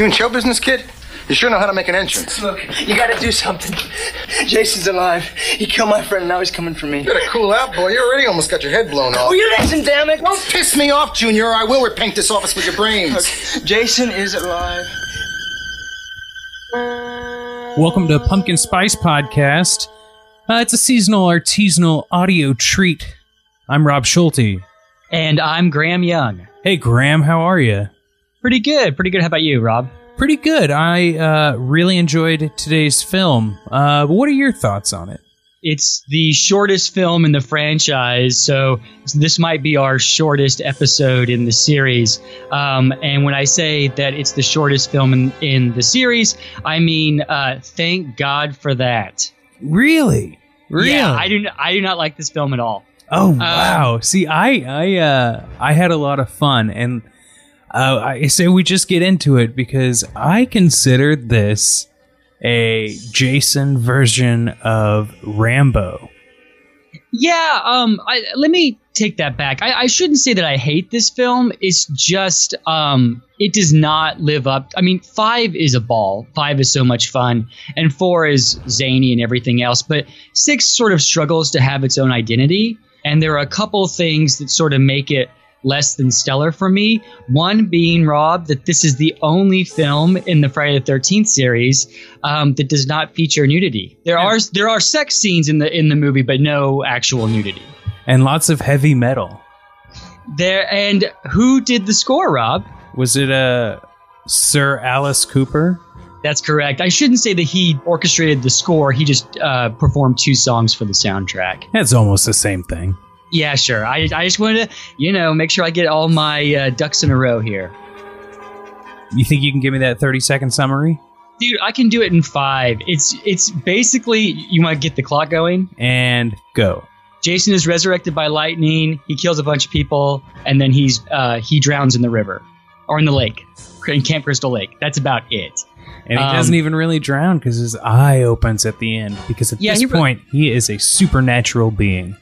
You in show business, kid? You sure know how to make an entrance. Look, you gotta do something. Jason's alive. He killed my friend, and now he's coming for me. You gotta cool out, boy. You already almost got your head blown off. Oh, you listen, damn it! Don't piss me off, Junior, or I will repaint this office with your brains. Jason is alive. Welcome to Pumpkin Spice Podcast. Uh, it's a seasonal artisanal audio treat. I'm Rob Schulte. And I'm Graham Young. Hey, Graham, how are you? Pretty good. Pretty good. How about you, Rob? Pretty good. I uh, really enjoyed today's film. Uh, what are your thoughts on it? It's the shortest film in the franchise, so this might be our shortest episode in the series. Um, and when I say that it's the shortest film in, in the series, I mean uh, thank God for that. Really? Really? Yeah, I do. I do not like this film at all. Oh wow! See, I I uh, I had a lot of fun, and uh, I say we just get into it because I considered this a Jason version of Rambo. Yeah, um, I, let me take that back. I, I shouldn't say that I hate this film. It's just, um, it does not live up. I mean, five is a ball. Five is so much fun, and four is zany and everything else. But six sort of struggles to have its own identity, and there are a couple things that sort of make it less than stellar for me. One being Rob that this is the only film in the Friday the Thirteenth series um, that does not feature nudity. There are there are sex scenes in the in the movie, but no actual nudity. And lots of heavy metal. There and who did the score, Rob? Was it uh, Sir Alice Cooper? That's correct. I shouldn't say that he orchestrated the score. He just uh, performed two songs for the soundtrack. That's almost the same thing. Yeah, sure. I, I just wanted to, you know, make sure I get all my uh, ducks in a row here. You think you can give me that 30 second summary? Dude, I can do it in five. It's it's basically you want to get the clock going. And go. Jason is resurrected by lightning. He kills a bunch of people, and then he's uh, he drowns in the river or in the lake, in Camp Crystal Lake. That's about it. And he Um, doesn't even really drown because his eye opens at the end. Because at Yeah, this he re- point, he is a supernatural being.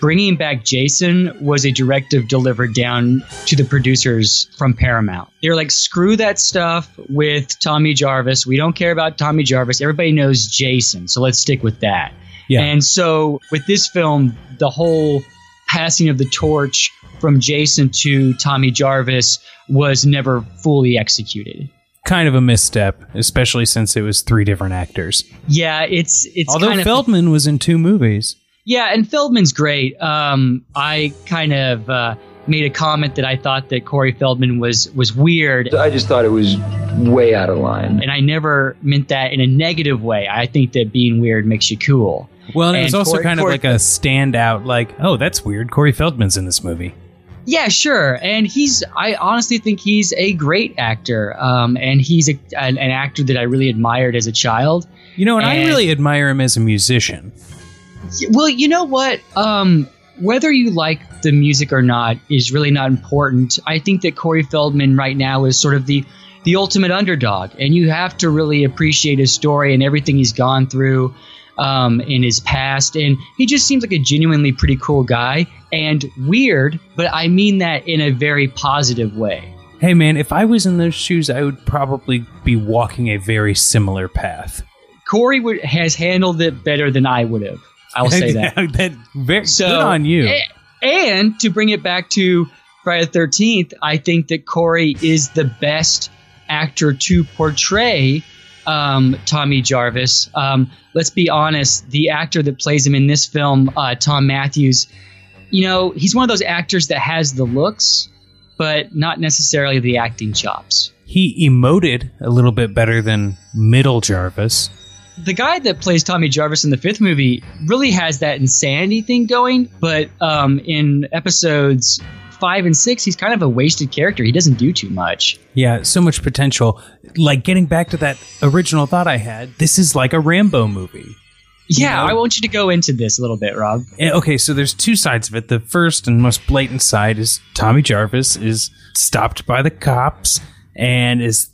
Bringing back Jason was a directive delivered down to the producers from Paramount. They were like, screw that stuff with Tommy Jarvis. We don't care about Tommy Jarvis. Everybody knows Jason, so let's stick with that. Yeah. And so with this film, the whole passing of the torch from Jason to Tommy Jarvis was never fully executed. kind of a misstep, especially since it was three different actors. Yeah, it's it's Although kind of, Feldman was in two movies. Yeah, and Feldman's great. Um, I kind of uh, made a comment that I thought that Corey Feldman was was weird, I just thought it was way out of line. and I never meant that in a negative way. I think that being weird makes you cool. Well, and it was also Corey- kind of Corey- like a standout, like, oh, that's weird. Corey Feldman's in this movie. Yeah, sure. And he's I honestly think he's a great actor. Um, and he's a, an, an actor that I really admired as a child. You know, and, I really admire him as a musician. Well, you know what? Um, whether you like the music or not is really not important. I think that Corey Feldman right now is sort of the the ultimate underdog, and you have to really appreciate his story and everything he's gone through um, in his past. And he just seems like a genuinely pretty cool guy and weird, but I mean that in a very positive way. Hey, man, if I was in those shoes, I would probably be walking a very similar path. Corey would, has handled it better than I would have. I'll say that. that very, So, good on you. And to bring it back to Friday the Thirteenth, I think that Corey is the best actor to portray um, Tommy Jarvis. Um, let's be honest, the actor that plays him in this film, uh, Thom Mathews, you know, he's one of those actors that has the looks, but not necessarily the acting chops. he emoted a little bit better than Middle Jarvis. The guy that plays Tommy Jarvis in the fifth movie really has that insanity thing going, but um, in episodes five and six, he's kind of a wasted character. He doesn't do too much. Yeah, so much potential. Like getting back to that original thought I had, this is like a Rambo movie. Yeah, know? I want you to go into this a little bit, Rob. Eh, Okay, so there's two sides of it. The first and most blatant side is Tommy Jarvis is stopped by the cops and is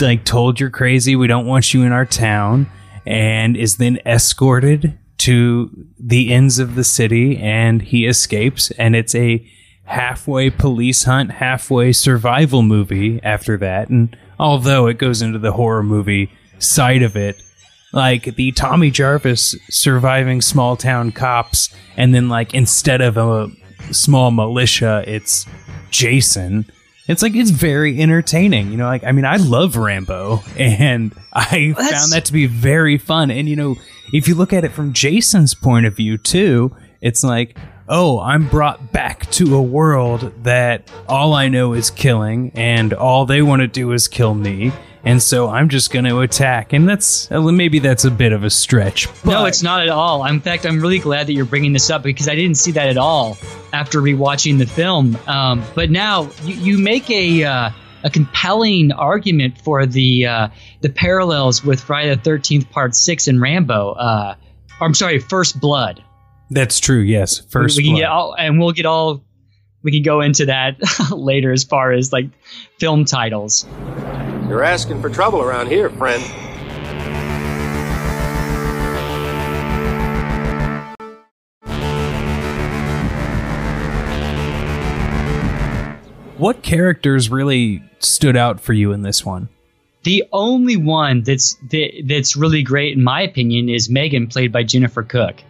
like told you're crazy, we don't want you in our town, and is then escorted to the ends of the city and he escapes and it's a halfway police hunt, halfway survival movie after that. And although it goes into the horror movie side of it. Like the Tommy Jarvis surviving small town cops, and then like instead of a small militia, it's Jason. It's like it's very entertaining, you know. Like I mean, I love Rambo, and I found that to be very fun. And you know, if you look at it from Jason's point of view too, it's like, oh, I'm brought back to a world that all I know is killing, and all they want to do is kill me. And so I'm just going to attack, and that's uh, maybe that's a bit of a stretch. No, it's not at all. In fact, I'm really glad that you're bringing this up because I didn't see that at all after rewatching the film. Um, but now you, you make a uh, a compelling argument for the uh, the parallels with Friday the Thirteenth Part Six and Rambo. Uh, I'm sorry, First Blood. That's true. Yes, first we can blood. all, and we'll get all. We can go into that later as far as like film titles. You're asking for trouble around here, friend. What characters really stood out for you in this one? The only one that's that, that's really great in my opinion is Megan, played by Jennifer Cooke.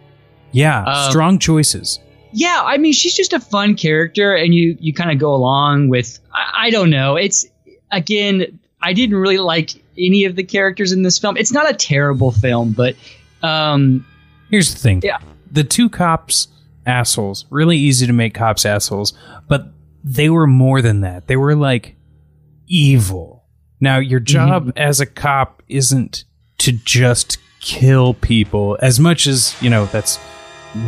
Yeah, Um, strong choices. Yeah, I mean she's just a fun character, and you you kind of go along with. I, I don't know. It's again, I didn't really like any of the characters in this film. It's not a terrible film, but um, Here's the thing. Yeah. The two cops assholes, really easy to make cops assholes, but they were more than that. They were like evil. Now, your job as a cop isn't to just kill people as much as, you know, that's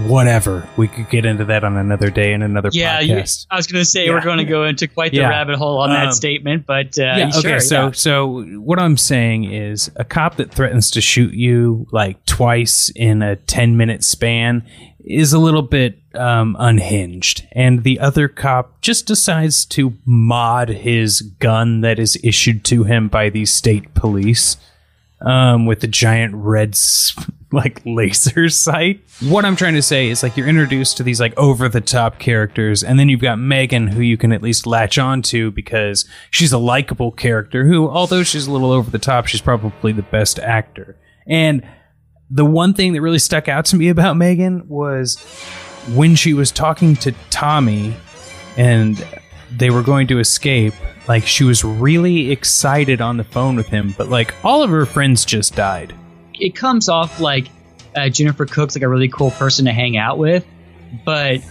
whatever. We could get into that on another day in another yeah, you, podcast. I was going to say Yeah. we're going to go into quite the Yeah. rabbit hole on Um, that statement, but uh, yeah, sure, okay, so yeah. so what I'm saying is a cop that threatens to shoot you like twice in a 10 minute span is a little bit um, unhinged, and the other cop just decides to mod his gun that is issued to him by the state police um, with the giant red like laser sight. What I'm trying to say is like you're introduced to these like over the top characters, and then you've got Megan who you can at least latch on to because she's a likable character who, although she's a little over the top, she's probably the best actor. And the one thing that really stuck out to me about Megan was when she was talking to Tommy and they were going to escape, like she was really excited on the phone with him, but like all of her friends just died. it comes off like uh, Jennifer Cooke's like a really cool person to hang out with, but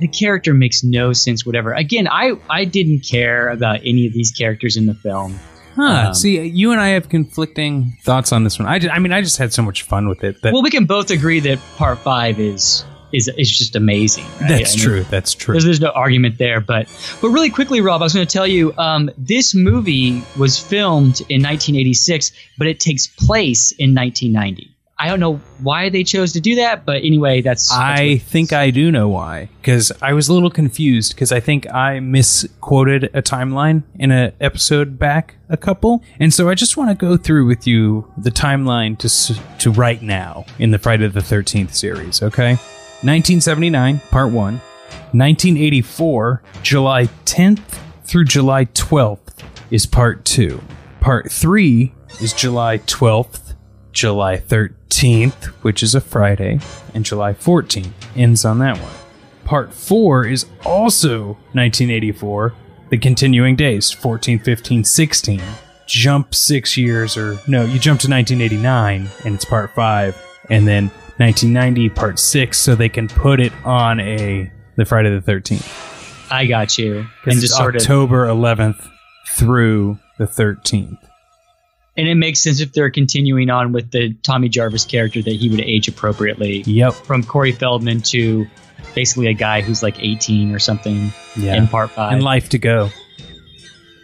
the character makes no sense whatever. Again, I I didn't care about any of these characters in the film. Huh. Um, See, you and I have conflicting thoughts on this one. I, ju- I mean, I just had so much fun with it. That, Well, we can both agree that part five is is is just amazing. right? that's I mean, true. That's true. There's, there's no argument there, but but really quickly, Rob, I was going to tell you, um, this movie was filmed in 1986, but it takes place in 1990. I don't know why they chose to do that, but anyway, that's. that's I think I do know why. Because I was a little confused because I think I misquoted a timeline in an episode back a couple, and so I just want to go through with you the timeline to to right now in the Friday the Thirteenth series. Okay, 1979, Part One, 1984, July 10th through July 12th is Part Two. Part Three is July 12th July 13th, which is a Friday, and July 14th ends on that one. Part 4 is also 1984, the continuing days 14, 15, 16. Jump six years, or no, you jump to 1989, and it's part 5, and then 1990, part 6, so they can put it on a the Friday the 13th. I got you, and It's just sort of, October 11th through the 13th. and it makes sense if they're continuing on with the Tommy Jarvis character that he would age appropriately Yep. from Corey Feldman to basically a guy who's like 18 or something Yeah. in part five. and life to go.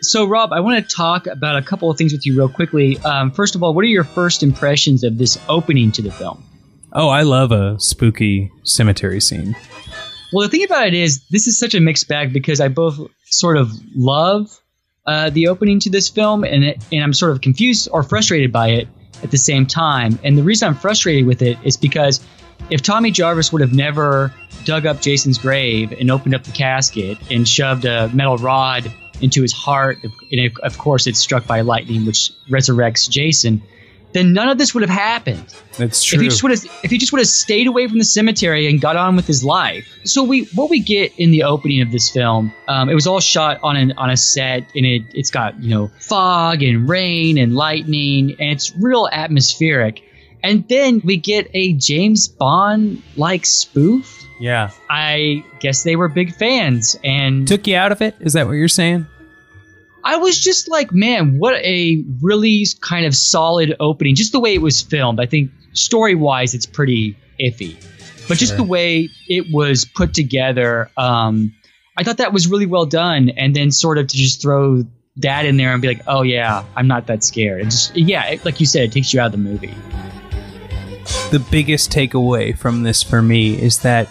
So, Rob, I want to talk about a couple of things with you real quickly. Um, first of all, what are your first impressions of this opening to the film? Oh, I love a spooky cemetery scene. Well, the thing about it is, this is such a mixed bag because I both sort of love uh, the opening to this film, and it, and I'm sort of confused or frustrated by it at the same time. And the reason I'm frustrated with it is because if Tommy Jarvis would have never dug up Jason's grave and opened up the casket and shoved a metal rod into his heart, and of course, it's struck by lightning, which resurrects Jason. Then none of this would have happened. That's If true. he just would have, if he just would have stayed away from the cemetery and got on with his life. So we, what we get in the opening of this film, um, it was all shot on an on a set, and it it's got you know fog and rain and lightning, and it's real atmospheric. And then we get a James Bond like spoof. yeah. I guess they were big fans, and Took you out of it? Is that what you're saying? I was just like, man, what a really kind of solid opening. Just the way it was filmed. I think story wise, it's pretty iffy. But just the way it was put together, um, I thought that was really well done. And then sort of to just throw that in there and be like, oh, yeah, I'm not that scared. And just, yeah, it, like you said, it takes you out of the movie. the biggest takeaway from this for me is that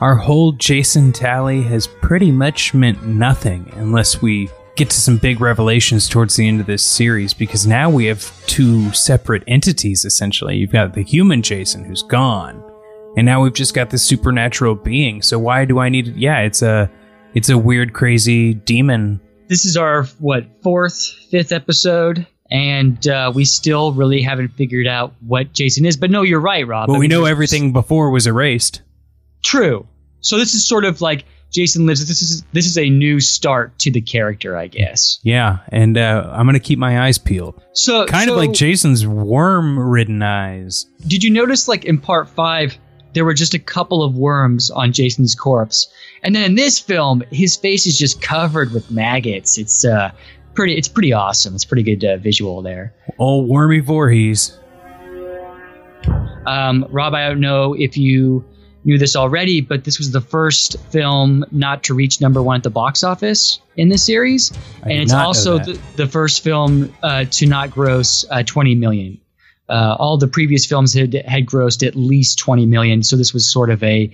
our whole Jason tally has pretty much meant nothing unless we get to some big revelations towards the end of this series because now we have two separate entities essentially. You've got the human Jason who's gone, and now we've just got this supernatural being. So why do I need it? Yeah, it's a it's a weird crazy demon. This is our, what, fourth, fifth episode. And uh, we still really haven't figured out what Jason is. But no, you're right, Rob. But I we mean, know everything before was erased. True. So this is sort of like Jason lives. This is this is a new start to the character, I guess. Yeah, and uh, I'm gonna keep my eyes peeled. So Kind of like Jason's worm-ridden eyes. Did you notice, like in part five, there were just a couple of worms on Jason's corpse, and then in this film, his face is just covered with maggots. It's uh pretty. It's pretty awesome. It's pretty good uh, visual there. Oh, wormy Voorhees. Um, Rob, I don't know if you knew this already, but this was the first film not to reach number one at the box office in the series, I and it's also the, the first film uh, to not gross uh, 20 million. Uh, all the previous films had had grossed at least 20 million, so this was sort of a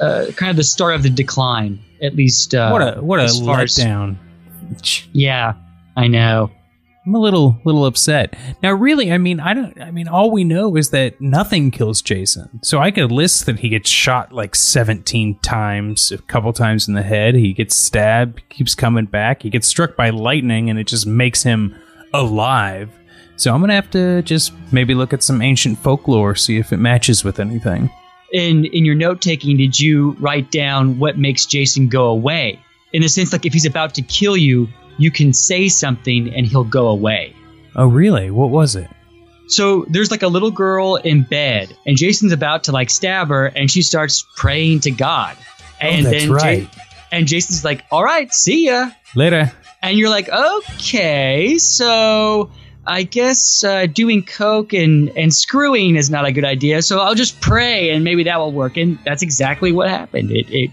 uh, kind of the start of the decline, at least. Uh, What a what a far as- letdown. yeah, I know. I'm a little little upset. Now really, I mean, I don't I mean all we know is that nothing kills Jason. So I could list that he gets shot like 17 times, a couple times in the head, he gets stabbed, keeps coming back, he gets struck by lightning and it just makes him alive. So I'm going to have to just maybe look at some ancient folklore, see if it matches with anything. in in your note taking did you write down what makes Jason go away? In the sense like if he's about to kill you, you can say something and he'll go away. Oh, really? What was it? So there's like a little girl in bed and Jason's about to like stab her and she starts praying to God. And oh, that's then Ja- right. and Jason's like, "All right, see ya." Later. And you're like, "Okay, so I guess uh, doing coke and, and screwing is not a good idea. So I'll just pray and maybe that will work. And that's exactly what happened. It, it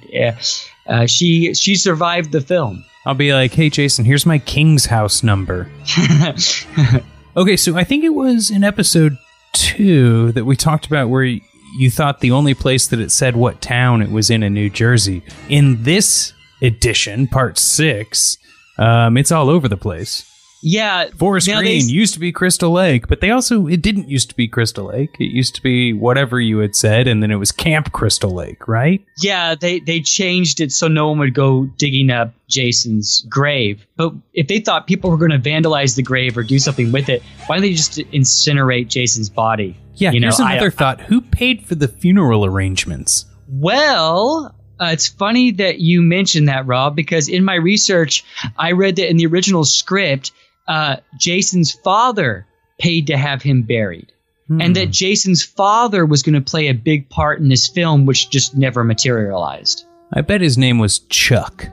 uh, uh, she she survived the film. I'll be like, hey, Jason, here's my King's House number. Okay, so I think it was in episode two that we talked about where you thought the only place that it said what town it was in in New Jersey. In this edition, part six, um, it's all over the place. Yeah, Forest now Green they- used to be Crystal Lake, but they also it didn't used to be Crystal Lake. It used to be whatever you had said, and then it was Camp Crystal Lake, right? Yeah, they they changed it so no one would go digging up Jason's grave. But if they thought people were going to vandalize the grave or do something with it, why don't they just incinerate Jason's body? Yeah. You know, here's I- another thought: Who paid for the funeral arrangements? Well, uh, it's funny that you mentioned that, Rob, because in my research, I read that in the original script, uh, Jason's father paid to have him buried. And that Jason's father was going to play a big part in this film, which just never materialized. I bet his name was Chuck.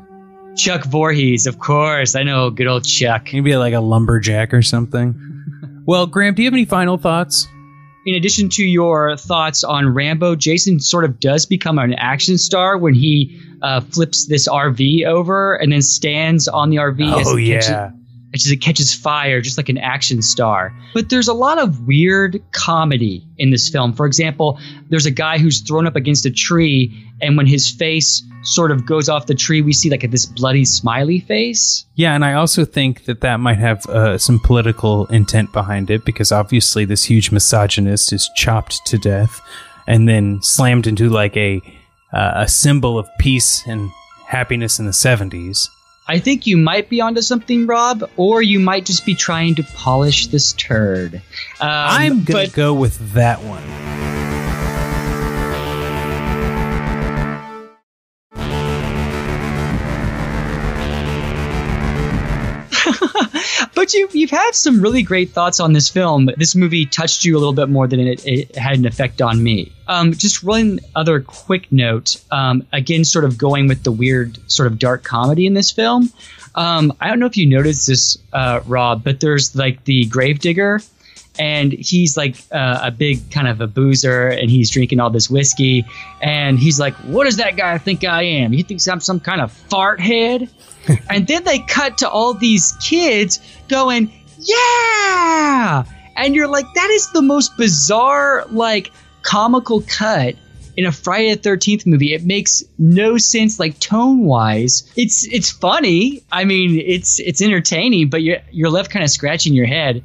Chuck Voorhees, of course. I know, good old Chuck. Maybe like a lumberjack or something. well, Graham, do you have any final thoughts? In addition to your thoughts on Rambo, Jason sort of does become an action star when he uh, flips this RV over and then stands on the RV. as Oh it catches- yeah. as it catches fire, just like an action star. But there's a lot of weird comedy in this film. For example, there's a guy who's thrown up against a tree, and when his face sort of goes off the tree, we see like this bloody smiley face. Yeah, and I also think that that might have uh, some political intent behind it because obviously this huge misogynist is chopped to death and then slammed into like a uh, a symbol of peace and happiness in the 70s. I think you might be onto something, Rob, or you might just be trying to polish this turd. Um, I'm gonna go with that one. But you you've had some really great thoughts on this film. This movie touched you a little bit more than it, it had an effect on me. Um, just one other quick note. Um, again, sort of going with the weird sort of dark comedy in this film. Um, I don't know if you noticed this, uh, Rob, but there's like the gravedigger. And he's like uh, a big kind of a boozer, and he's drinking all this whiskey. And he's like, "What does that guy think I am? He thinks I'm some kind of fart head." and then they cut to all these kids going, "Yeah!" And you're like, "That is the most bizarre, like, comical cut." In a Friday the Thirteenth movie, it makes no sense, like tone wise. It's it's funny. I mean, it's it's entertaining, but you're you're left kind of scratching your head.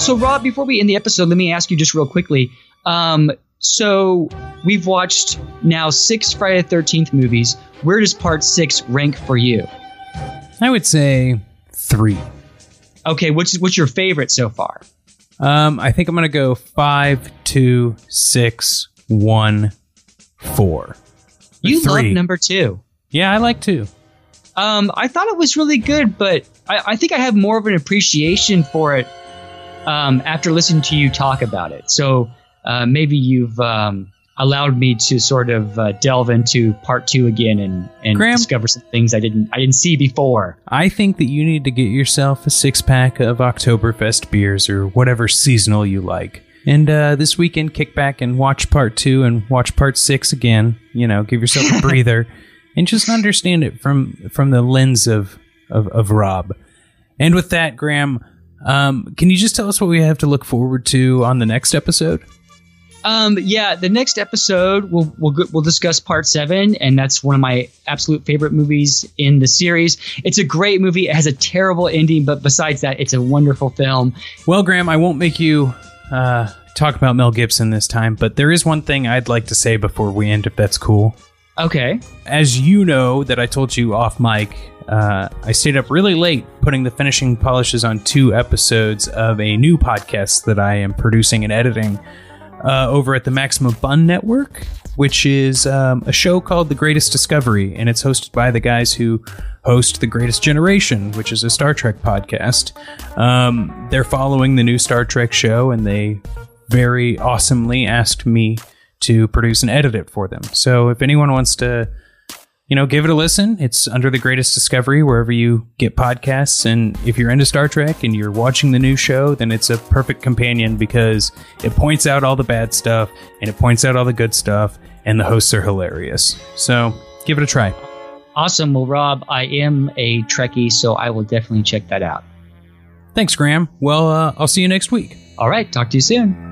So, Rob, before we end the episode, let me ask you just real quickly. Um, so we've watched now six Friday the Thirteenth movies. Where does Part Six rank for you? I would say three. Okay, what's what's your favorite so far? Um, I think I'm gonna go five, two, six, one, four. You three. love number two. Yeah, I like two. Um, I thought it was really good, but I, I think I have more of an appreciation for it um, after listening to you talk about it. So uh, maybe you've um, allowed me to sort of uh, delve into part two again and, and Graham? discover some things I didn't I didn't see before. I think that you need to get yourself a six pack of Oktoberfest beers or whatever seasonal you like. And uh, this weekend, kick back and watch part two and watch part six again. You know, give yourself a breather and just understand it from from the lens of of, of Rob. And with that, Graham, um, can you just tell us what we have to look forward to on the next episode? Um, yeah, the next episode we'll we'll go- we'll discuss part seven, and that's one of my absolute favorite movies in the series. It's a great movie. It has a terrible ending, but besides that, it's a wonderful film. Well, Graham, I won't make you uh, talk about Mel Gibson this time, but there is one thing I'd like to say before we end, if that's cool. Okay. As you know, that I told you off mic, uh, I stayed up really late putting the finishing polishes on two episodes of a new podcast that I am producing and editing uh, over at the Maximum Fun Network, which is um, a show called The Greatest Discovery, and it's hosted by the guys who host The Greatest Generation, which is a Star Trek podcast. Um, they're following the new Star Trek show, and they very awesomely asked me to produce and edit it for them. So if anyone wants to you know, give it a listen. It's under the greatest discovery wherever you get podcasts. And if you're into Star Trek and you're watching the new show, then it's a perfect companion because it points out all the bad stuff and it points out all the good stuff, and the hosts are hilarious. So give it a try. Awesome. Well, Rob, I am a Trekkie, so I will definitely check that out. Thanks, Graham. Well, uh, I'll see you next week. All right. Talk to you soon.